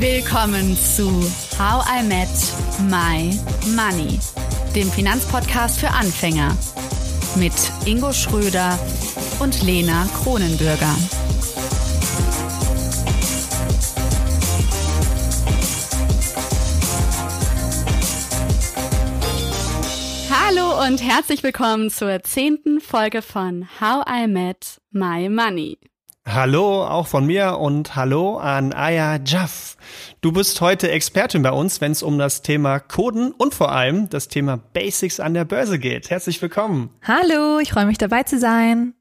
Willkommen zu How I Met My Money, dem Finanzpodcast für Anfänger mit Ingo Schröder und Lena Kronenbürger. Hallo und herzlich willkommen zur zehnten Folge von How I Met My Money. Hallo auch von mir und hallo an Aya Jaff. Du bist heute Expertin bei uns, wenn es um das Thema Coden und vor allem das Thema Basics an der Börse geht. Herzlich willkommen. Hallo, ich freue mich dabei zu sein.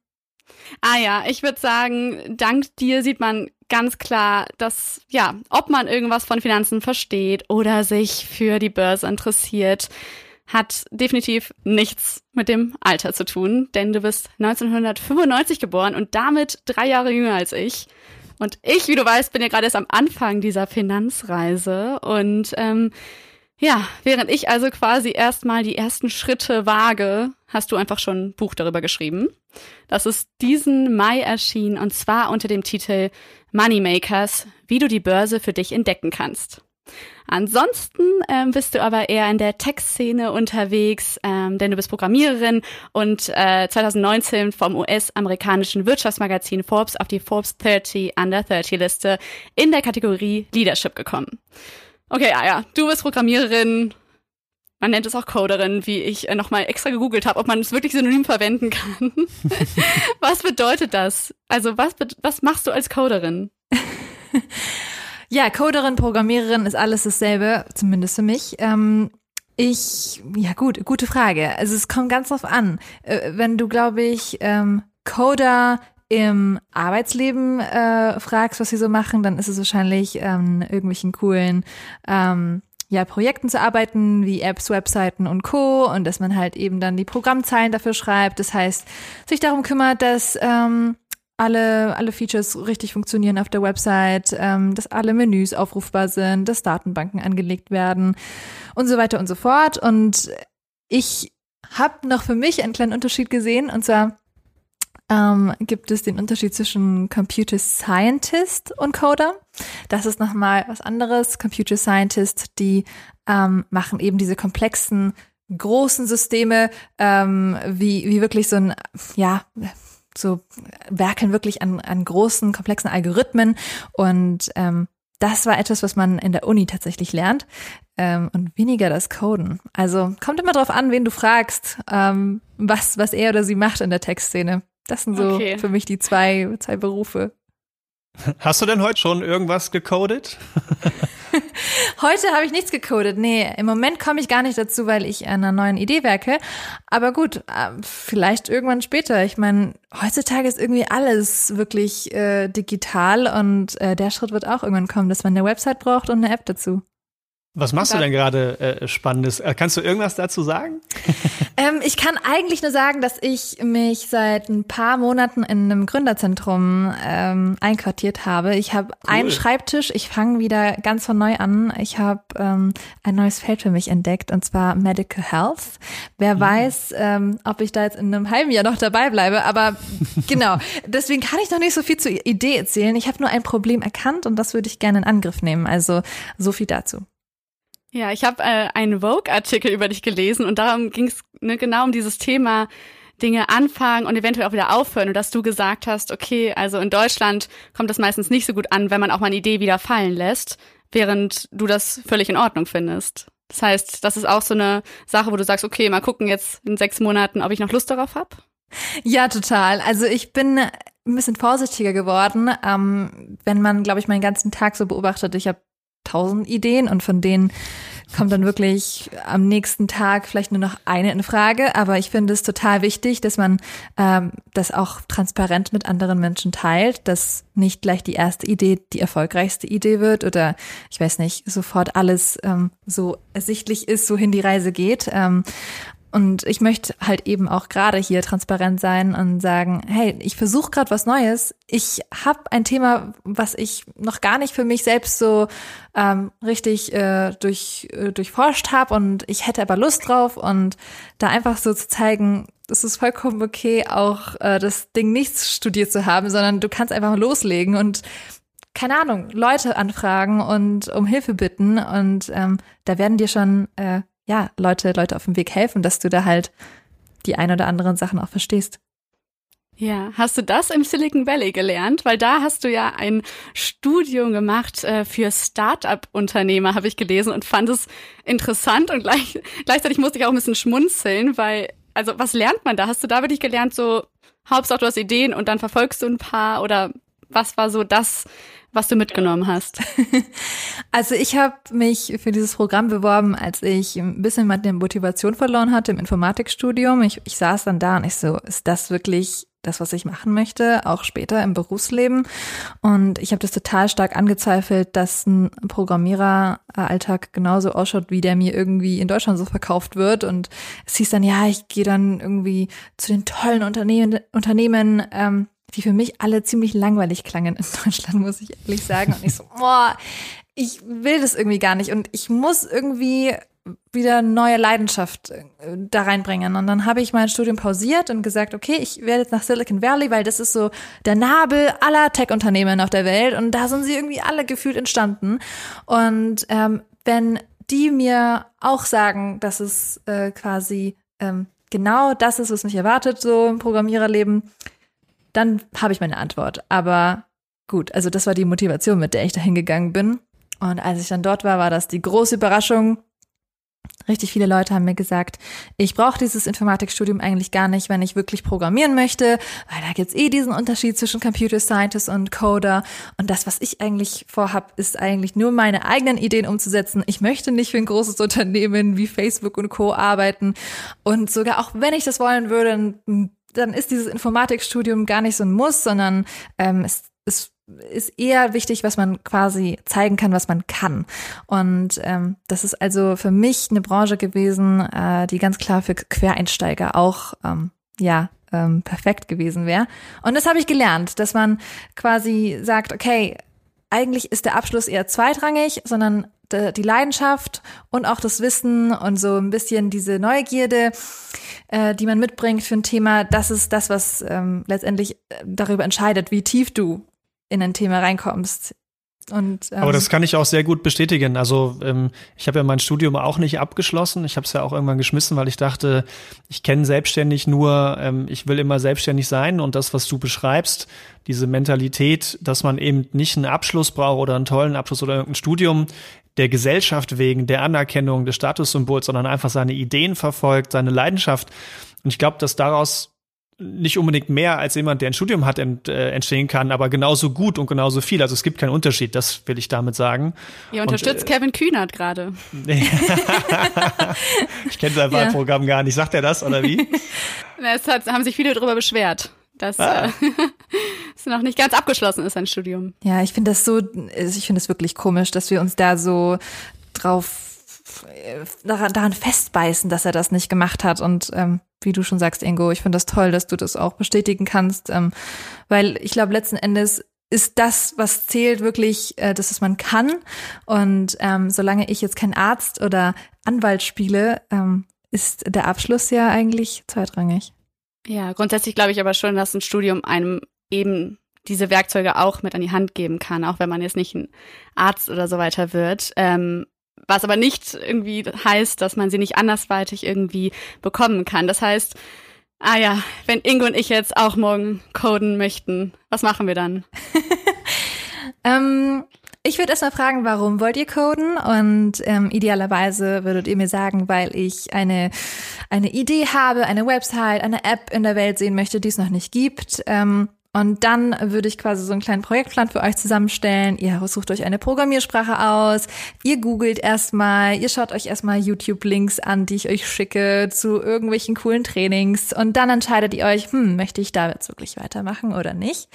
Ah ja, ich würde sagen, dank dir sieht man ganz klar, dass ja, ob man irgendwas von Finanzen versteht oder sich für die Börse interessiert, hat definitiv nichts mit dem Alter zu tun, denn du bist 1995 geboren und damit drei Jahre jünger als ich. Und ich, wie du weißt, bin ja gerade erst am Anfang dieser Finanzreise und ähm, ja, während ich also quasi erstmal die ersten Schritte wage, hast du einfach schon ein Buch darüber geschrieben. Das ist diesen Mai erschienen und zwar unter dem Titel Moneymakers, wie du die Börse für dich entdecken kannst. Ansonsten ähm, bist du aber eher in der Tech-Szene unterwegs, ähm, denn du bist Programmiererin und äh, 2019 vom US-amerikanischen Wirtschaftsmagazin Forbes auf die Forbes 30 Under 30 Liste in der Kategorie Leadership gekommen. Okay, ah ja, du bist Programmiererin, man nennt es auch Coderin, wie ich äh, nochmal extra gegoogelt habe, ob man es wirklich synonym verwenden kann. was bedeutet das? Also was, was machst du als Coderin? Ja, Coderin, Programmiererin ist alles dasselbe, zumindest für mich. Ähm, ich, ja gut, gute Frage. Also es kommt ganz drauf an. Äh, wenn du, glaube ich, ähm, Coder im Arbeitsleben äh, fragst, was sie so machen, dann ist es wahrscheinlich ähm, irgendwelchen coolen ähm, ja, Projekten zu arbeiten, wie Apps, Webseiten und Co. Und dass man halt eben dann die Programmzeilen dafür schreibt. Das heißt, sich darum kümmert, dass ähm, alle, alle Features richtig funktionieren auf der Website, ähm, dass alle Menüs aufrufbar sind, dass Datenbanken angelegt werden und so weiter und so fort. Und ich habe noch für mich einen kleinen Unterschied gesehen, und zwar ähm, gibt es den Unterschied zwischen Computer Scientist und Coder. Das ist nochmal was anderes. Computer Scientist, die ähm, machen eben diese komplexen großen Systeme, ähm, wie, wie wirklich so ein, ja, so werkeln wirklich an, an großen, komplexen Algorithmen und ähm, das war etwas, was man in der Uni tatsächlich lernt ähm, und weniger das Coden. Also kommt immer drauf an, wen du fragst, ähm, was, was er oder sie macht in der Textszene. Das sind so okay. für mich die zwei, zwei Berufe. Hast du denn heute schon irgendwas gecodet? Heute habe ich nichts gecodet. Nee, im Moment komme ich gar nicht dazu, weil ich an einer neuen Idee werke. Aber gut, äh, vielleicht irgendwann später. Ich meine, heutzutage ist irgendwie alles wirklich äh, digital und äh, der Schritt wird auch irgendwann kommen, dass man eine Website braucht und eine App dazu. Was machst du denn gerade äh, Spannendes? Äh, kannst du irgendwas dazu sagen? ähm, ich kann eigentlich nur sagen, dass ich mich seit ein paar Monaten in einem Gründerzentrum ähm, einquartiert habe. Ich habe cool. einen Schreibtisch, ich fange wieder ganz von neu an. Ich habe ähm, ein neues Feld für mich entdeckt und zwar Medical Health. Wer mhm. weiß, ähm, ob ich da jetzt in einem halben Jahr noch dabei bleibe, aber genau, deswegen kann ich noch nicht so viel zur Idee erzählen. Ich habe nur ein Problem erkannt und das würde ich gerne in Angriff nehmen. Also so viel dazu. Ja, ich habe äh, einen Vogue-Artikel über dich gelesen und darum ging es ne, genau um dieses Thema Dinge anfangen und eventuell auch wieder aufhören und dass du gesagt hast, okay, also in Deutschland kommt das meistens nicht so gut an, wenn man auch mal eine Idee wieder fallen lässt, während du das völlig in Ordnung findest. Das heißt, das ist auch so eine Sache, wo du sagst, okay, mal gucken jetzt in sechs Monaten, ob ich noch Lust darauf habe. Ja, total. Also ich bin ein bisschen vorsichtiger geworden, ähm, wenn man, glaube ich, meinen ganzen Tag so beobachtet. Ich habe tausend Ideen und von denen kommt dann wirklich am nächsten Tag vielleicht nur noch eine in Frage. Aber ich finde es total wichtig, dass man ähm, das auch transparent mit anderen Menschen teilt, dass nicht gleich die erste Idee die erfolgreichste Idee wird oder ich weiß nicht, sofort alles ähm, so ersichtlich ist, wohin die Reise geht. Ähm, und ich möchte halt eben auch gerade hier transparent sein und sagen, hey, ich versuche gerade was Neues. Ich habe ein Thema, was ich noch gar nicht für mich selbst so ähm, richtig äh, durch, äh, durchforscht habe und ich hätte aber Lust drauf und da einfach so zu zeigen, es ist vollkommen okay, auch äh, das Ding nicht studiert zu haben, sondern du kannst einfach loslegen und keine Ahnung, Leute anfragen und um Hilfe bitten. Und ähm, da werden dir schon äh, ja Leute, Leute auf dem Weg helfen, dass du da halt die ein oder anderen Sachen auch verstehst. Ja, hast du das im Silicon Valley gelernt? Weil da hast du ja ein Studium gemacht äh, für Start-up-Unternehmer, habe ich gelesen und fand es interessant und gleich, gleichzeitig musste ich auch ein bisschen schmunzeln, weil, also was lernt man da? Hast du da wirklich gelernt, so Hauptsache du hast Ideen und dann verfolgst du ein paar oder was war so das, was du mitgenommen hast? Also ich habe mich für dieses Programm beworben, als ich ein bisschen meine Motivation verloren hatte im Informatikstudium. Ich, ich saß dann da und ich so, ist das wirklich das, was ich machen möchte, auch später im Berufsleben. Und ich habe das total stark angezweifelt, dass ein Programmiereralltag genauso ausschaut, wie der mir irgendwie in Deutschland so verkauft wird. Und es hieß dann, ja, ich gehe dann irgendwie zu den tollen Unternehmen, Unternehmen ähm, die für mich alle ziemlich langweilig klangen in Deutschland, muss ich ehrlich sagen. Und ich so, boah, ich will das irgendwie gar nicht. Und ich muss irgendwie wieder neue Leidenschaft äh, da reinbringen. Und dann habe ich mein Studium pausiert und gesagt, okay, ich werde jetzt nach Silicon Valley, weil das ist so der Nabel aller Tech-Unternehmen auf der Welt und da sind sie irgendwie alle gefühlt entstanden. Und ähm, wenn die mir auch sagen, dass es äh, quasi ähm, genau das ist, was mich erwartet, so im Programmiererleben, dann habe ich meine Antwort. Aber gut, also das war die Motivation, mit der ich da hingegangen bin. Und als ich dann dort war, war das die große Überraschung. Richtig viele Leute haben mir gesagt, ich brauche dieses Informatikstudium eigentlich gar nicht, wenn ich wirklich programmieren möchte, weil da gibt's eh diesen Unterschied zwischen Computer Scientist und Coder. Und das, was ich eigentlich vorhab, ist eigentlich nur meine eigenen Ideen umzusetzen. Ich möchte nicht für ein großes Unternehmen wie Facebook und Co. arbeiten. Und sogar auch wenn ich das wollen würde, dann ist dieses Informatikstudium gar nicht so ein Muss, sondern ähm, es, es ist eher wichtig, was man quasi zeigen kann, was man kann. Und ähm, das ist also für mich eine Branche gewesen, äh, die ganz klar für Quereinsteiger auch ähm, ja ähm, perfekt gewesen wäre. Und das habe ich gelernt, dass man quasi sagt, okay, eigentlich ist der Abschluss eher zweitrangig, sondern die Leidenschaft und auch das Wissen und so ein bisschen diese Neugierde, äh, die man mitbringt für ein Thema, das ist das, was ähm, letztendlich äh, darüber entscheidet, wie tief du in ein Thema reinkommst. Und, ähm, Aber das kann ich auch sehr gut bestätigen. Also ähm, ich habe ja mein Studium auch nicht abgeschlossen. Ich habe es ja auch irgendwann geschmissen, weil ich dachte, ich kenne selbstständig nur, ähm, ich will immer selbstständig sein und das, was du beschreibst, diese Mentalität, dass man eben nicht einen Abschluss braucht oder einen tollen Abschluss oder irgendein Studium der Gesellschaft wegen, der Anerkennung, des Statussymbols, sondern einfach seine Ideen verfolgt, seine Leidenschaft. Und ich glaube, dass daraus nicht unbedingt mehr als jemand, der ein Studium hat, ent, äh, entstehen kann, aber genauso gut und genauso viel. Also es gibt keinen Unterschied, das will ich damit sagen. Ihr unterstützt und, äh, Kevin Kühnert gerade. ich kenne sein Wahlprogramm ja. gar nicht. Sagt er das oder wie? Es hat, haben sich viele darüber beschwert, dass ah. äh, es noch nicht ganz abgeschlossen ist, sein Studium. Ja, ich finde das so, ich finde es wirklich komisch, dass wir uns da so drauf daran festbeißen, dass er das nicht gemacht hat. Und ähm, wie du schon sagst, Ingo, ich finde das toll, dass du das auch bestätigen kannst, ähm, weil ich glaube, letzten Endes ist das, was zählt, wirklich, äh, dass es man kann. Und ähm, solange ich jetzt kein Arzt oder Anwalt spiele, ähm, ist der Abschluss ja eigentlich zweitrangig. Ja, grundsätzlich glaube ich aber schon, dass ein Studium einem eben diese Werkzeuge auch mit an die Hand geben kann, auch wenn man jetzt nicht ein Arzt oder so weiter wird. Ähm, was aber nicht irgendwie heißt, dass man sie nicht andersweitig irgendwie bekommen kann. Das heißt, ah ja, wenn Ingo und ich jetzt auch morgen coden möchten, was machen wir dann? ähm, ich würde erstmal fragen, warum wollt ihr coden? Und ähm, idealerweise würdet ihr mir sagen, weil ich eine, eine Idee habe, eine Website, eine App in der Welt sehen möchte, die es noch nicht gibt. Ähm, und dann würde ich quasi so einen kleinen Projektplan für euch zusammenstellen. Ihr sucht euch eine Programmiersprache aus. Ihr googelt erstmal. Ihr schaut euch erstmal YouTube-Links an, die ich euch schicke zu irgendwelchen coolen Trainings. Und dann entscheidet ihr euch, hm, möchte ich da jetzt wirklich weitermachen oder nicht?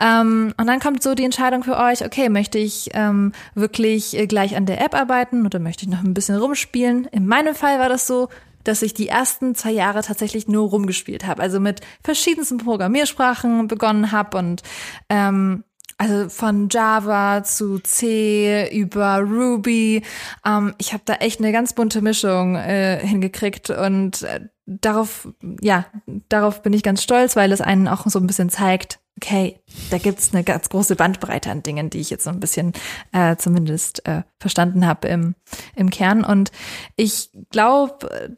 Ähm, und dann kommt so die Entscheidung für euch, okay, möchte ich ähm, wirklich gleich an der App arbeiten oder möchte ich noch ein bisschen rumspielen? In meinem Fall war das so, dass ich die ersten zwei Jahre tatsächlich nur rumgespielt habe. Also mit verschiedensten Programmiersprachen begonnen habe und ähm, also von Java zu C über Ruby. Ähm, ich habe da echt eine ganz bunte Mischung äh, hingekriegt und äh, darauf, ja, darauf bin ich ganz stolz, weil es einen auch so ein bisschen zeigt, okay, da gibt's eine ganz große Bandbreite an Dingen, die ich jetzt so ein bisschen äh, zumindest äh, verstanden habe im, im Kern. Und ich glaube,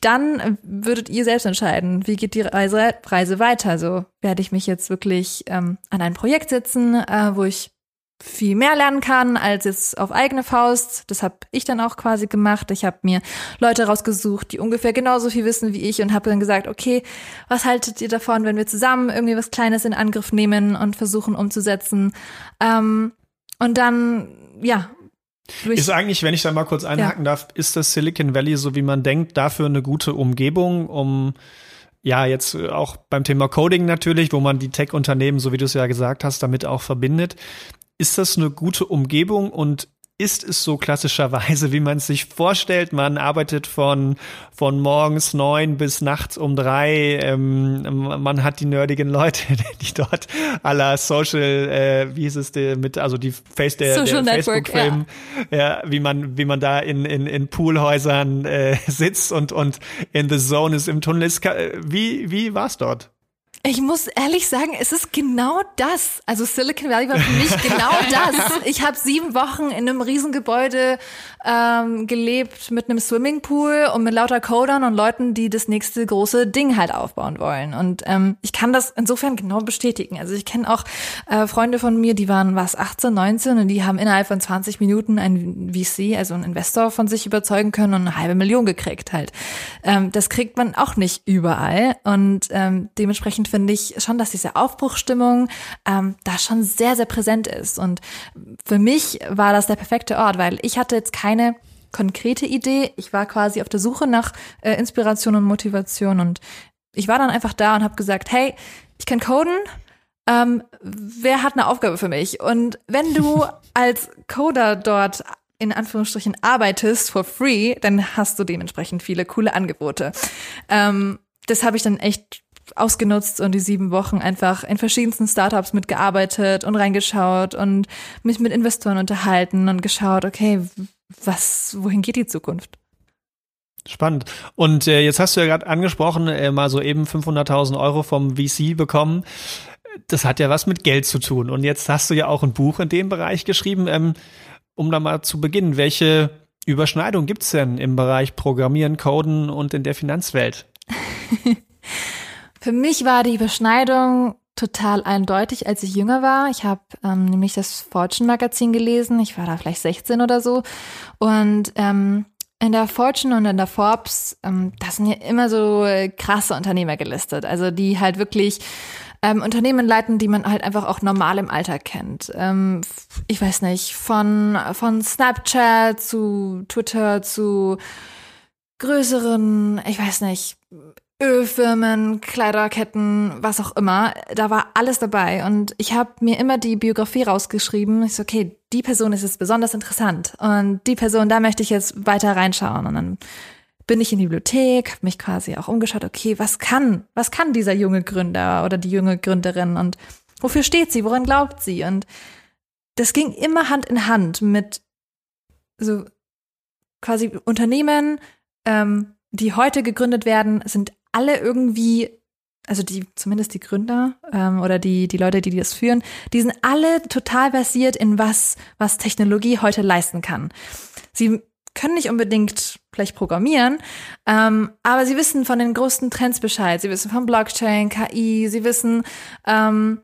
dann würdet ihr selbst entscheiden, wie geht die Reise, Reise weiter. So werde ich mich jetzt wirklich ähm, an ein Projekt setzen, äh, wo ich viel mehr lernen kann als jetzt auf eigene Faust. Das habe ich dann auch quasi gemacht. Ich habe mir Leute rausgesucht, die ungefähr genauso viel wissen wie ich und habe dann gesagt, okay, was haltet ihr davon, wenn wir zusammen irgendwie was Kleines in Angriff nehmen und versuchen umzusetzen? Ähm, und dann, ja. Ist eigentlich, wenn ich da mal kurz einhaken ja. darf, ist das Silicon Valley, so wie man denkt, dafür eine gute Umgebung, um ja, jetzt auch beim Thema Coding natürlich, wo man die Tech-Unternehmen, so wie du es ja gesagt hast, damit auch verbindet. Ist das eine gute Umgebung und ist es so klassischerweise, wie man es sich vorstellt. Man arbeitet von, von morgens neun bis nachts um drei. Ähm, man hat die nerdigen Leute, die dort aller Social, äh, wie hieß es der, mit, also die Face der, Social der Facebook-Film, ja. ja. wie man, wie man da in, in, in Poolhäusern äh, sitzt und, und in the zone ist im Tunnel ist. Wie, wie war's dort? Ich muss ehrlich sagen, es ist genau das. Also Silicon Valley war für mich genau das. Ich habe sieben Wochen in einem Riesengebäude ähm, gelebt mit einem Swimmingpool und mit lauter Codern und Leuten, die das nächste große Ding halt aufbauen wollen. Und ähm, ich kann das insofern genau bestätigen. Also ich kenne auch äh, Freunde von mir, die waren was 18, 19 und die haben innerhalb von 20 Minuten ein VC, also einen Investor von sich überzeugen können und eine halbe Million gekriegt halt. Ähm, das kriegt man auch nicht überall und ähm, dementsprechend finde ich schon, dass diese Aufbruchstimmung ähm, da schon sehr, sehr präsent ist. Und für mich war das der perfekte Ort, weil ich hatte jetzt keine konkrete Idee. Ich war quasi auf der Suche nach äh, Inspiration und Motivation und ich war dann einfach da und habe gesagt, hey, ich kann coden. Ähm, wer hat eine Aufgabe für mich? Und wenn du als Coder dort in Anführungsstrichen arbeitest for free, dann hast du dementsprechend viele coole Angebote. Ähm, das habe ich dann echt ausgenutzt und die sieben Wochen einfach in verschiedensten Startups mitgearbeitet und reingeschaut und mich mit Investoren unterhalten und geschaut, okay, was, wohin geht die Zukunft? Spannend. Und äh, jetzt hast du ja gerade angesprochen, äh, mal so eben 500.000 Euro vom VC bekommen. Das hat ja was mit Geld zu tun. Und jetzt hast du ja auch ein Buch in dem Bereich geschrieben. Ähm, um da mal zu beginnen, welche Überschneidung gibt's denn im Bereich Programmieren, Coden und in der Finanzwelt? Für mich war die Überschneidung total eindeutig, als ich jünger war. Ich habe ähm, nämlich das Fortune Magazin gelesen. Ich war da vielleicht 16 oder so. Und ähm, in der Fortune und in der Forbes, ähm, da sind ja immer so krasse Unternehmer gelistet. Also die halt wirklich ähm, Unternehmen leiten, die man halt einfach auch normal im Alltag kennt. Ähm, ich weiß nicht, von, von Snapchat zu Twitter zu größeren, ich weiß nicht, Ölfirmen, Kleiderketten, was auch immer. Da war alles dabei. Und ich habe mir immer die Biografie rausgeschrieben. Ich so, okay, die Person ist jetzt besonders interessant. Und die Person, da möchte ich jetzt weiter reinschauen. Und dann bin ich in die Bibliothek, habe mich quasi auch umgeschaut, okay, was kann, was kann dieser junge Gründer oder die junge Gründerin und wofür steht sie, woran glaubt sie? Und das ging immer Hand in Hand mit so quasi Unternehmen, ähm, die heute gegründet werden, sind alle irgendwie, also die, zumindest die Gründer ähm, oder die, die Leute, die das führen, die sind alle total basiert in was, was Technologie heute leisten kann. Sie können nicht unbedingt vielleicht programmieren, ähm, aber sie wissen von den größten Trends Bescheid. Sie wissen von Blockchain, KI, sie wissen, ähm,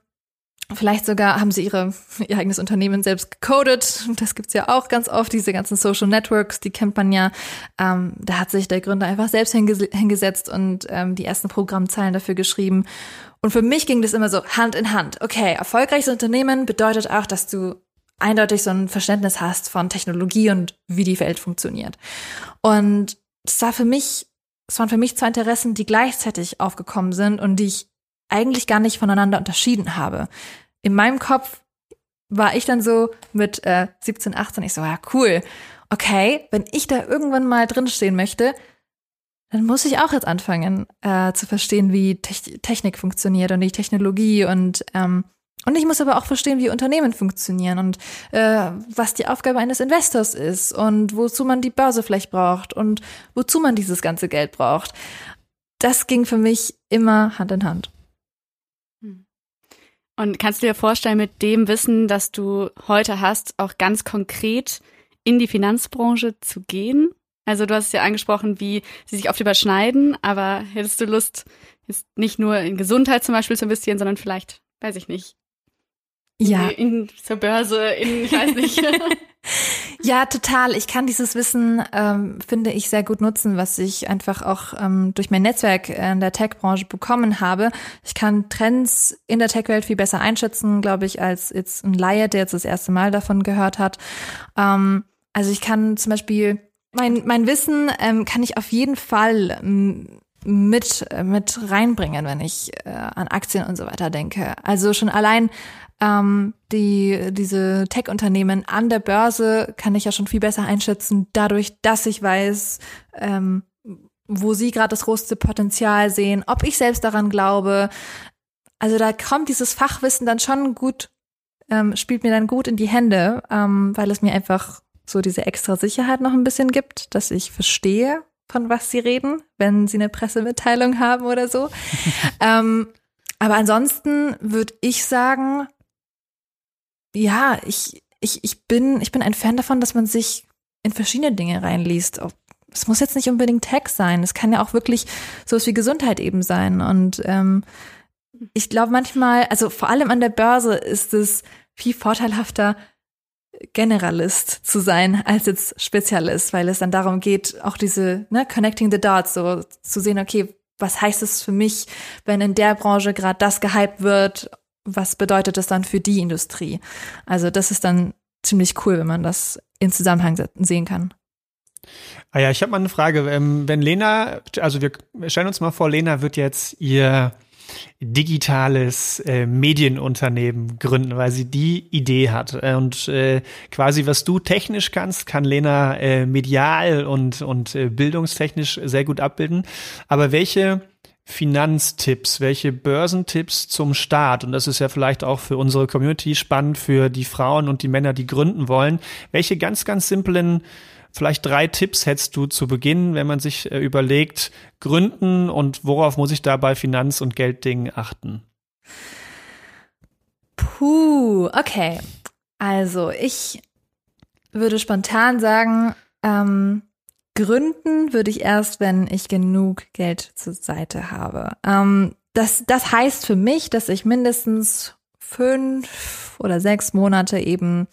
Vielleicht sogar haben sie ihre, ihr eigenes Unternehmen selbst gecodet. Das gibt's ja auch ganz oft, diese ganzen Social Networks, die kennt man ja. Ähm, da hat sich der Gründer einfach selbst hingesetzt und ähm, die ersten Programmzeilen dafür geschrieben. Und für mich ging das immer so Hand in Hand. Okay, erfolgreiches Unternehmen bedeutet auch, dass du eindeutig so ein Verständnis hast von Technologie und wie die Welt funktioniert. Und das war für mich, es waren für mich zwei Interessen, die gleichzeitig aufgekommen sind und die ich eigentlich gar nicht voneinander unterschieden habe. In meinem Kopf war ich dann so mit äh, 17, 18, ich so, ja, cool. Okay, wenn ich da irgendwann mal drinstehen möchte, dann muss ich auch jetzt anfangen äh, zu verstehen, wie Te Technik funktioniert und die Technologie und ähm, und ich muss aber auch verstehen, wie Unternehmen funktionieren und äh, was die Aufgabe eines Investors ist und wozu man die Börse vielleicht braucht und wozu man dieses ganze Geld braucht. Das ging für mich immer Hand in Hand. Und kannst du dir vorstellen, mit dem Wissen, das du heute hast, auch ganz konkret in die Finanzbranche zu gehen? Also du hast es ja angesprochen, wie sie sich oft überschneiden, aber hättest du Lust, jetzt nicht nur in Gesundheit zum Beispiel zu investieren, sondern vielleicht, weiß ich nicht, ja. In, zur Börse, in, ich weiß nicht. ja, total. Ich kann dieses Wissen, ähm, finde ich, sehr gut nutzen, was ich einfach auch ähm, durch mein Netzwerk in der Tech-Branche bekommen habe. Ich kann Trends in der Tech-Welt viel besser einschätzen, glaube ich, als jetzt ein Laie, der jetzt das erste Mal davon gehört hat. Ähm, also ich kann zum Beispiel mein, mein Wissen ähm, kann ich auf jeden Fall mit, mit reinbringen, wenn ich äh, an Aktien und so weiter denke. Also schon allein ähm, die, diese Tech-Unternehmen an der Börse kann ich ja schon viel besser einschätzen, dadurch, dass ich weiß, ähm, wo sie gerade das größte Potenzial sehen, ob ich selbst daran glaube. Also da kommt dieses Fachwissen dann schon gut, ähm, spielt mir dann gut in die Hände, ähm, weil es mir einfach so diese extra Sicherheit noch ein bisschen gibt, dass ich verstehe, von was sie reden, wenn sie eine Pressemitteilung haben oder so. ähm, aber ansonsten würde ich sagen, ja, ich, ich, ich bin, ich bin ein Fan davon, dass man sich in verschiedene Dinge reinliest. Es muss jetzt nicht unbedingt Tech sein. Es kann ja auch wirklich sowas wie Gesundheit eben sein. Und ähm, ich glaube manchmal, also vor allem an der Börse ist es viel vorteilhafter, Generalist zu sein als jetzt Spezialist, weil es dann darum geht, auch diese ne, Connecting the Dots, so zu sehen, okay, was heißt es für mich, wenn in der Branche gerade das gehypt wird was bedeutet das dann für die Industrie? Also das ist dann ziemlich cool, wenn man das in Zusammenhang sehen kann. Ah ja, ich habe mal eine Frage. Ähm, wenn Lena, also wir stellen uns mal vor, Lena wird jetzt ihr digitales äh, Medienunternehmen gründen, weil sie die Idee hat. Äh, und äh, quasi, was du technisch kannst, kann Lena äh, medial und, und äh, bildungstechnisch sehr gut abbilden. Aber welche Finanztipps, welche Börsentipps zum Start, und das ist ja vielleicht auch für unsere Community spannend, für die Frauen und die Männer, die gründen wollen, welche ganz, ganz simplen, vielleicht drei Tipps hättest du zu Beginn, wenn man sich äh, überlegt, gründen und worauf muss ich da bei Finanz- und Gelddingen achten? Puh, okay. Also ich würde spontan sagen, ähm, Gründen würde ich erst, wenn ich genug Geld zur Seite habe. Ähm, das, das heißt für mich, dass ich mindestens fünf oder sechs Monate eben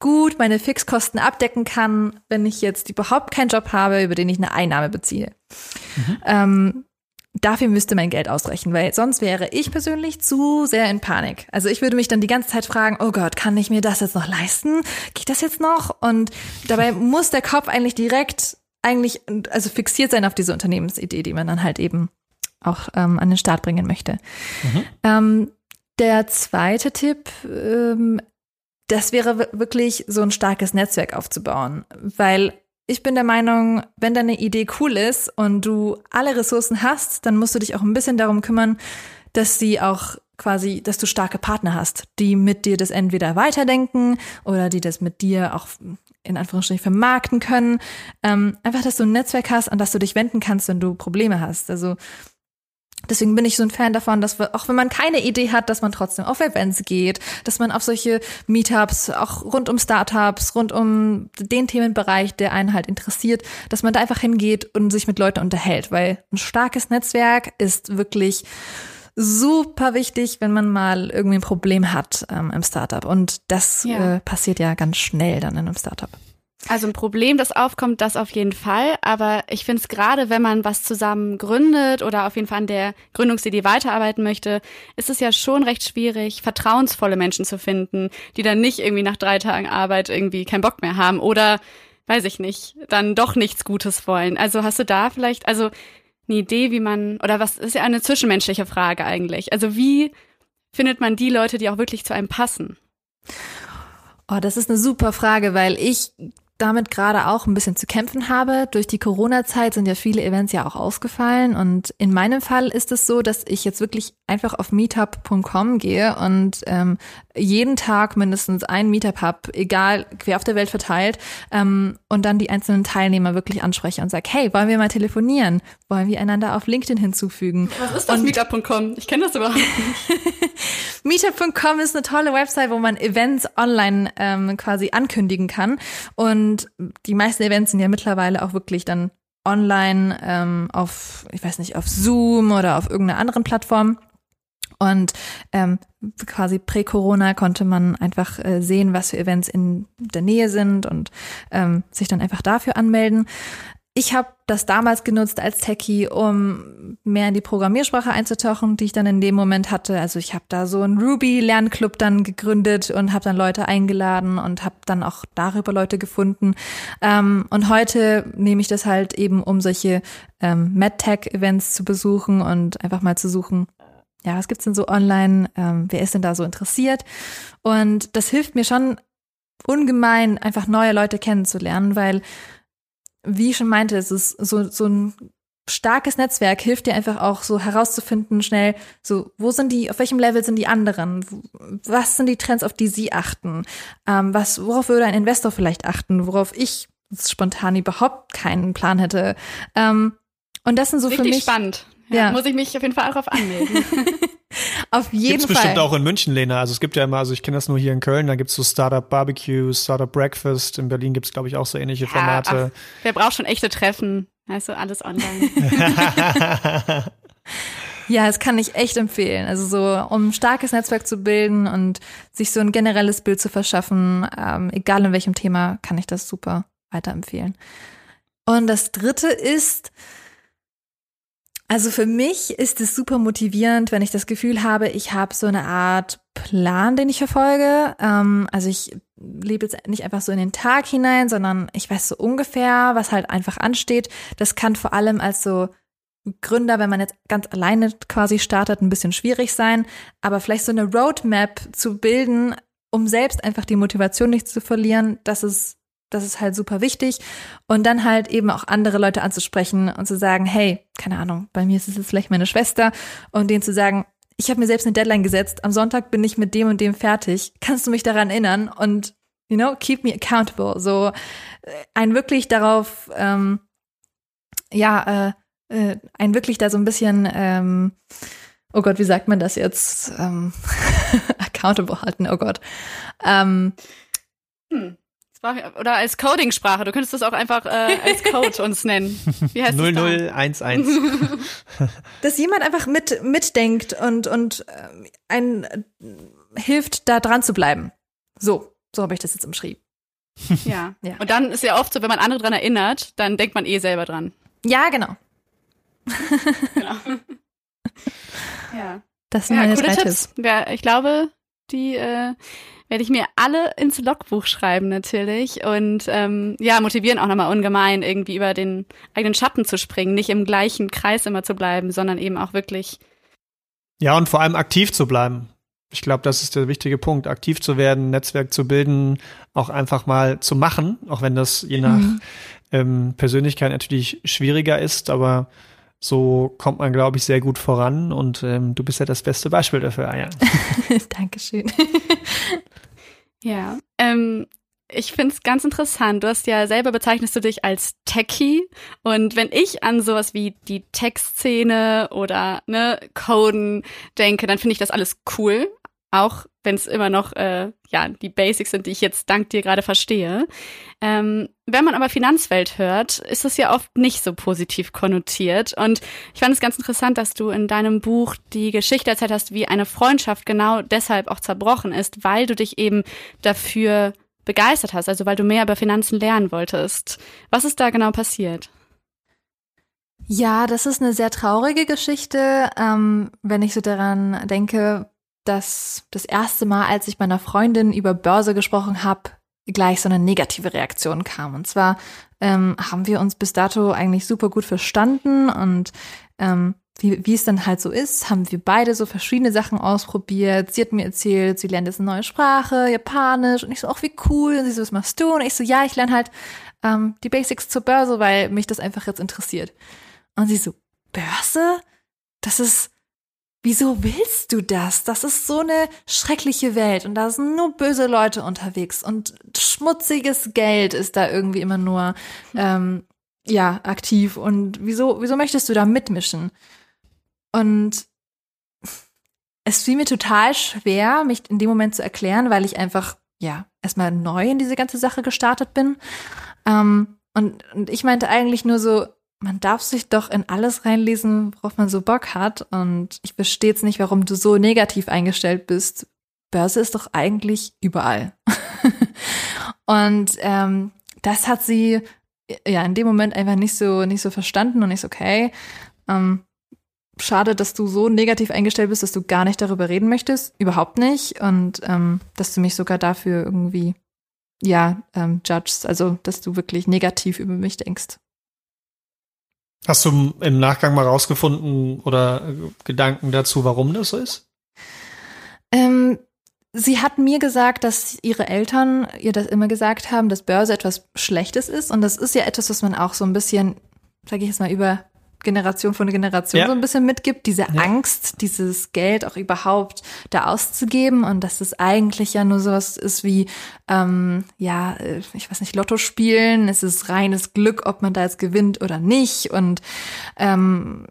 gut meine Fixkosten abdecken kann, wenn ich jetzt überhaupt keinen Job habe, über den ich eine Einnahme beziehe. Mhm. Ähm, dafür müsste mein Geld ausreichen, weil sonst wäre ich persönlich zu sehr in Panik. Also ich würde mich dann die ganze Zeit fragen, oh Gott, kann ich mir das jetzt noch leisten? Geht das jetzt noch? Und dabei muss der Kopf eigentlich direkt eigentlich, also fixiert sein auf diese Unternehmensidee, die man dann halt eben auch ähm, an den Start bringen möchte. Mhm. Ähm, der zweite Tipp, ähm, das wäre wirklich so ein starkes Netzwerk aufzubauen, weil ich bin der Meinung, wenn deine Idee cool ist und du alle Ressourcen hast, dann musst du dich auch ein bisschen darum kümmern, dass sie auch quasi, dass du starke Partner hast, die mit dir das entweder weiterdenken oder die das mit dir auch in Anführungsstrichen vermarkten können. Ähm, einfach, dass du ein Netzwerk hast, an das du dich wenden kannst, wenn du Probleme hast. Also Deswegen bin ich so ein Fan davon, dass wir, auch wenn man keine Idee hat, dass man trotzdem auf Events geht, dass man auf solche Meetups, auch rund um Startups, rund um den Themenbereich, der einen halt interessiert, dass man da einfach hingeht und sich mit Leuten unterhält, weil ein starkes Netzwerk ist wirklich super wichtig, wenn man mal irgendwie ein Problem hat ähm, im Startup. Und das ja. äh, passiert ja ganz schnell dann in einem Startup. Also ein Problem, das aufkommt, das auf jeden Fall. Aber ich finde es gerade, wenn man was zusammen gründet oder auf jeden Fall an der Gründungsidee weiterarbeiten möchte, ist es ja schon recht schwierig, vertrauensvolle Menschen zu finden, die dann nicht irgendwie nach drei Tagen Arbeit irgendwie keinen Bock mehr haben oder weiß ich nicht, dann doch nichts Gutes wollen. Also hast du da vielleicht, also eine Idee, wie man, oder was ist ja eine zwischenmenschliche Frage eigentlich? Also wie findet man die Leute, die auch wirklich zu einem passen? Oh, das ist eine super Frage, weil ich damit gerade auch ein bisschen zu kämpfen habe. Durch die Corona-Zeit sind ja viele Events ja auch ausgefallen und in meinem Fall ist es so, dass ich jetzt wirklich einfach auf meetup.com gehe und ähm, jeden Tag mindestens ein Meetup habe, egal quer auf der Welt verteilt, ähm, und dann die einzelnen Teilnehmer wirklich anspreche und sage, hey, wollen wir mal telefonieren? Wollen wir einander auf LinkedIn hinzufügen? Was ist das Meetup.com? Ich kenne das überhaupt nicht. Meetup.com ist eine tolle Website, wo man Events online ähm, quasi ankündigen kann. Und die meisten Events sind ja mittlerweile auch wirklich dann online ähm, auf, ich weiß nicht, auf Zoom oder auf irgendeiner anderen Plattform. Und ähm, quasi prä-Corona konnte man einfach äh, sehen, was für Events in der Nähe sind und ähm, sich dann einfach dafür anmelden. Ich habe das damals genutzt als Techie, um mehr in die Programmiersprache einzutauchen, die ich dann in dem Moment hatte. Also ich habe da so einen Ruby-Lernclub dann gegründet und habe dann Leute eingeladen und habe dann auch darüber Leute gefunden. Ähm, und heute nehme ich das halt eben, um solche ähm, MedTech-Events zu besuchen und einfach mal zu suchen, ja, was gibt's denn so online? Ähm, wer ist denn da so interessiert? Und das hilft mir schon ungemein, einfach neue Leute kennenzulernen, weil wie ich schon meinte, es ist so, so ein starkes Netzwerk hilft dir einfach auch so herauszufinden, schnell, so, wo sind die, auf welchem Level sind die anderen? Was sind die Trends, auf die sie achten? Ähm, was, worauf würde ein Investor vielleicht achten? Worauf ich spontan überhaupt keinen Plan hätte? Ähm, und das sind so Richtig für mich. spannend. Ja, Ja. Muss ich mich auf jeden Fall auch darauf anmelden. Auf jeden Gibt's Fall. bestimmt auch in München, Lena. Also es gibt ja immer, also ich kenne das nur hier in Köln, da gibt's so Startup Barbecue, Startup Breakfast. In Berlin gibt's glaube ich, auch so ähnliche Formate. ach, wer braucht schon echte Treffen? Also alles online. Ja, das kann ich echt empfehlen. Also so, um ein starkes Netzwerk zu bilden und sich so ein generelles Bild zu verschaffen, ähm, egal in welchem Thema, kann ich das super weiterempfehlen. Und das dritte ist, also für mich ist es super motivierend, wenn ich das Gefühl habe, ich habe so eine Art Plan, den ich verfolge. Ähm, also ich lebe jetzt nicht einfach so in den Tag hinein, sondern ich weiß so ungefähr, was halt einfach ansteht. Das kann vor allem als so Gründer, wenn man jetzt ganz alleine quasi startet, ein bisschen schwierig sein. Aber vielleicht so eine Roadmap zu bilden, um selbst einfach die Motivation nicht zu verlieren, das ist, das ist halt super wichtig. Und dann halt eben auch andere Leute anzusprechen und zu sagen, hey, keine Ahnung, bei mir ist es jetzt vielleicht meine Schwester und denen zu sagen, ich habe mir selbst eine Deadline gesetzt, am Sonntag bin ich mit dem und dem fertig. Kannst du mich daran erinnern? Und, you know, keep me accountable. So äh, ein wirklich darauf, ähm, ja, äh, äh, ein wirklich da so ein bisschen, ähm, oh Gott, wie sagt man das jetzt? Ähm, accountable halten, oh Gott. Ähm, Hm. Ich- Oder als Coding-Sprache. Du könntest das auch einfach äh, als Code uns nennen. Wie heißt das da? 0011. dass jemand einfach mit mitdenkt und und ähm, ein äh, hilft, da dran zu bleiben. So, so habe ich das jetzt umschrieben. Ja. Ja. Und dann ist ja oft so, wenn man andere dran erinnert, dann denkt man eh selber dran. Ja, genau. Genau. ja. Das sind Ja, meine coole drei Tipps. Tipps. Ja, ich glaube, die äh, werde ich mir alle ins Logbuch schreiben natürlich und ähm, ja, motivieren auch nochmal ungemein, irgendwie über den eigenen Schatten zu springen, nicht im gleichen Kreis immer zu bleiben, sondern eben auch wirklich, Ja, und vor allem aktiv zu bleiben. Ich glaube, das ist der wichtige Punkt, aktiv zu werden, Netzwerk zu bilden, auch einfach mal zu machen, auch wenn das je nach Mhm. ähm, Persönlichkeit natürlich schwieriger ist, aber so kommt man, glaube ich, sehr gut voran und ähm, du bist ja das beste Beispiel dafür, Aya. Dankeschön. Ja. Ähm, ich finde es ganz interessant. Du hast ja selber bezeichnest du dich als Techie. Und wenn ich an sowas wie die Tech-Szene oder ne, Coden denke, dann finde ich das alles cool. Auch wenn es immer noch äh, ja die Basics sind, die ich jetzt dank dir gerade verstehe. Ähm, wenn man aber Finanzwelt hört, ist es ja oft nicht so positiv konnotiert. Und ich fand es ganz interessant, dass du in deinem Buch die Geschichte erzählt hast, wie eine Freundschaft genau deshalb auch zerbrochen ist, weil du dich eben dafür begeistert hast, also weil du mehr über Finanzen lernen wolltest. Was ist da genau passiert? Ja, das ist eine sehr traurige Geschichte, ähm, wenn ich so daran denke, dass das erste Mal, als ich meiner Freundin über Börse gesprochen habe, gleich so eine negative Reaktion kam. Und zwar ähm, haben wir uns bis dato eigentlich super gut verstanden und ähm, wie, wie es dann halt so ist, haben wir beide so verschiedene Sachen ausprobiert. Sie hat mir erzählt, sie lernt jetzt eine neue Sprache, Japanisch. Und ich so, ach, wie cool. Und sie so, was machst du? Und ich so, ja, ich lerne halt ähm, die Basics zur Börse, weil mich das einfach jetzt interessiert. Und sie so, Börse? Das ist, wieso willst du das? Das ist so eine schreckliche Welt und da sind nur böse Leute unterwegs und schmutziges Geld ist da irgendwie immer nur, ähm, ja, aktiv. Und wieso, wieso möchtest du da mitmischen? Und es fiel mir total schwer, mich in dem Moment zu erklären, weil ich einfach, ja, erstmal neu in diese ganze Sache gestartet bin. Ähm, und, und ich meinte eigentlich nur so, man darf sich doch in alles reinlesen, worauf man so Bock hat. Und ich verstehe jetzt nicht, warum du so negativ eingestellt bist. Börse ist doch eigentlich überall. und ähm, das hat sie ja in dem Moment einfach nicht so nicht so verstanden und ich so okay. Ähm, schade, dass du so negativ eingestellt bist, dass du gar nicht darüber reden möchtest, überhaupt nicht und ähm, dass du mich sogar dafür irgendwie ja ähm, judgst, also dass du wirklich negativ über mich denkst. Hast du im Nachgang mal rausgefunden oder Gedanken dazu, warum das so ist? Ähm, sie hat mir gesagt, dass ihre Eltern ihr das immer gesagt haben, dass Börse etwas Schlechtes ist. Und das ist ja etwas, was man auch so ein bisschen, sage ich jetzt mal, über Generation von Generation ja. so ein bisschen mitgibt, diese ja. Angst, dieses Geld auch überhaupt da auszugeben und dass es eigentlich ja nur sowas ist wie, ähm, ja, äh, ich weiß nicht, Lotto spielen, es ist reines Glück, ob man da jetzt gewinnt oder nicht und ähm,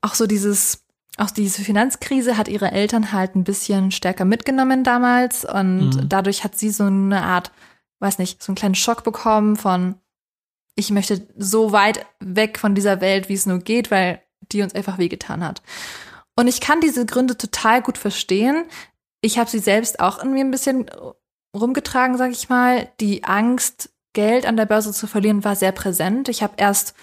auch so dieses, auch diese Finanzkrise hat ihre Eltern halt ein bisschen stärker mitgenommen damals und mhm. dadurch hat sie so eine Art, weiß nicht, so einen kleinen Schock bekommen von, ich möchte so weit weg von dieser Welt, wie es nur geht, weil die uns einfach wehgetan hat. Und ich kann diese Gründe total gut verstehen. Ich habe sie selbst auch in mir ein bisschen rumgetragen, sag ich mal. Die Angst, Geld an der Börse zu verlieren, war sehr präsent. Ich habe erst,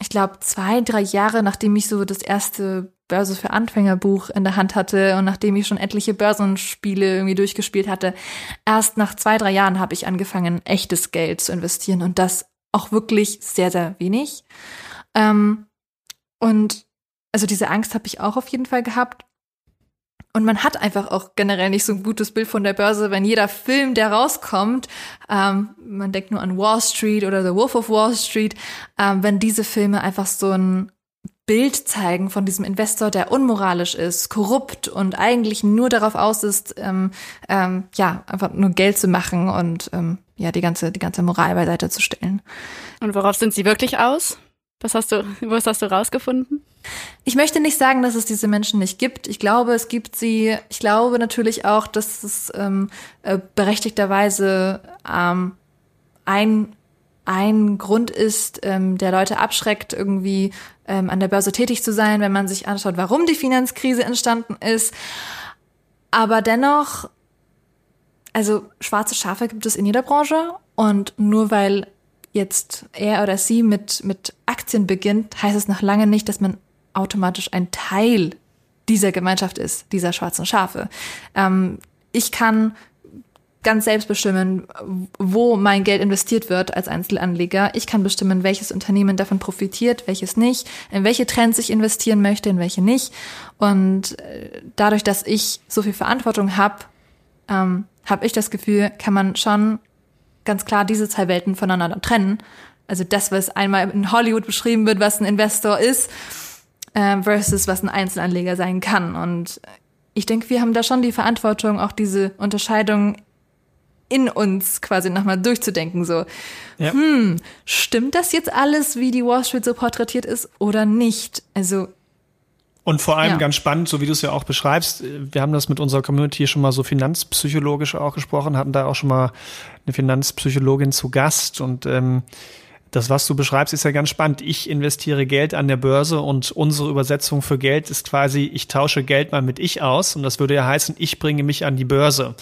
ich glaube, zwei, drei Jahre, nachdem ich so das erste Börse für Anfängerbuch in der Hand hatte und nachdem ich schon etliche Börsenspiele irgendwie durchgespielt hatte, erst nach zwei, drei Jahren habe ich angefangen, echtes Geld zu investieren und das auch wirklich sehr, sehr wenig. Ähm, und also diese Angst habe ich auch auf jeden Fall gehabt. Und man hat einfach auch generell nicht so ein gutes Bild von der Börse, wenn jeder Film, der rauskommt, ähm, man denkt nur an Wall Street oder The Wolf of Wall Street, ähm, wenn diese Filme einfach so ein Bild zeigen von diesem Investor, der unmoralisch ist, korrupt und eigentlich nur darauf aus ist, ähm, ähm, ja, einfach nur Geld zu machen und ähm, ja, die ganze, die ganze Moral beiseite zu stellen. Und worauf sind sie wirklich aus? Was hast du, was hast du rausgefunden? Ich möchte nicht sagen, dass es diese Menschen nicht gibt. Ich glaube, es gibt sie. Ich glaube natürlich auch, dass es ähm, äh, berechtigterweise ähm, ein ein Grund ist, ähm, der Leute abschreckt, irgendwie ähm, an der Börse tätig zu sein, wenn man sich anschaut, warum die Finanzkrise entstanden ist. Aber dennoch, also schwarze Schafe gibt es in jeder Branche und nur weil jetzt er oder sie mit, mit Aktien beginnt, heißt es noch lange nicht, dass man automatisch ein Teil dieser Gemeinschaft ist, dieser schwarzen Schafe. Ähm, ich kann ganz selbst bestimmen, wo mein Geld investiert wird als Einzelanleger. Ich kann bestimmen, welches Unternehmen davon profitiert, welches nicht, in welche Trends ich investieren möchte, in welche nicht. Und äh, dadurch, dass ich so viel Verantwortung habe, ähm, habe ich das Gefühl, kann man schon ganz klar diese zwei Welten voneinander trennen. Also das, was einmal in Hollywood beschrieben wird, was ein Investor ist, äh, versus was ein Einzelanleger sein kann. Und ich denke, wir haben da schon die Verantwortung, auch diese Unterscheidung in uns quasi nochmal durchzudenken, so, ja. hm, stimmt das jetzt alles, wie die Wall Street so porträtiert ist oder nicht? Also, und vor allem ja. ganz spannend, so wie du es ja auch beschreibst, wir haben das mit unserer Community schon mal so finanzpsychologisch auch gesprochen, hatten da auch schon mal eine Finanzpsychologin zu Gast und ähm, das, was du beschreibst, ist ja ganz spannend. Ich investiere Geld an der Börse und unsere Übersetzung für Geld ist quasi, ich tausche Geld mal mit ich aus und das würde ja heißen, ich bringe mich an die Börse.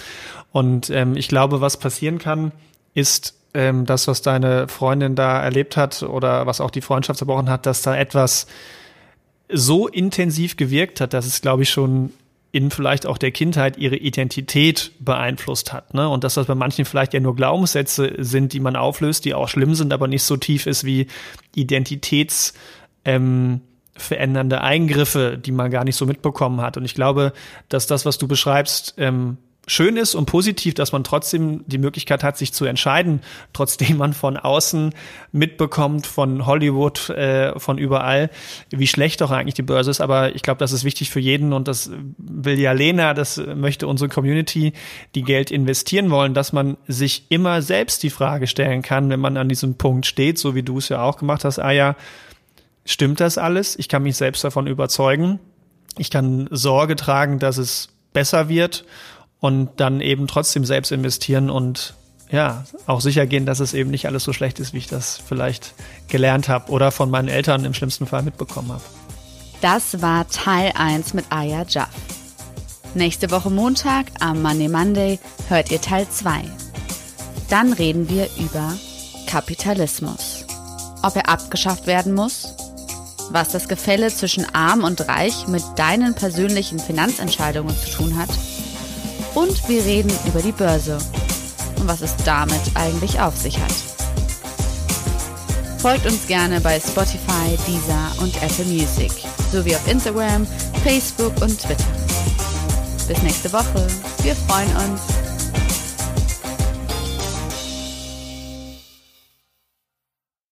Und ähm, ich glaube, was passieren kann, ist ähm, das, was deine Freundin da erlebt hat oder was auch die Freundschaft zerbrochen hat, dass da etwas so intensiv gewirkt hat, dass es, glaube ich, schon in vielleicht auch der Kindheit ihre Identität beeinflusst hat. Ne? Und dass das bei manchen vielleicht ja nur Glaubenssätze sind, die man auflöst, die auch schlimm sind, aber nicht so tief ist wie Identitäts, ähm, Eingriffe, die man gar nicht so mitbekommen hat. Und ich glaube, dass das, was du beschreibst, ähm, schön ist und positiv, dass man trotzdem die Möglichkeit hat, sich zu entscheiden, trotzdem man von außen mitbekommt, von Hollywood, äh, von überall, wie schlecht doch eigentlich die Börse ist. Aber ich glaube, das ist wichtig für jeden und das will ja Lena, das möchte unsere Community, die Geld investieren wollen, dass man sich immer selbst die Frage stellen kann, wenn man an diesem Punkt steht, so wie du es ja auch gemacht hast, ah ja, stimmt das alles? Ich kann mich selbst davon überzeugen. Ich kann Sorge tragen, dass es besser wird und dann eben trotzdem selbst investieren und ja, auch sicher gehen, dass es eben nicht alles so schlecht ist, wie ich das vielleicht gelernt habe oder von meinen Eltern im schlimmsten Fall mitbekommen habe. Das war Teil 1 mit Aya Jaff. Nächste Woche Montag am Monday Monday hört ihr Teil 2. Dann reden wir über Kapitalismus. Ob er abgeschafft werden muss, was das Gefälle zwischen arm und reich mit deinen persönlichen Finanzentscheidungen zu tun hat und wir reden über die Börse und was es damit eigentlich auf sich hat. Folgt uns gerne bei Spotify, Deezer und Apple Music sowie auf Instagram, Facebook und Twitter. Bis nächste Woche. Wir freuen uns.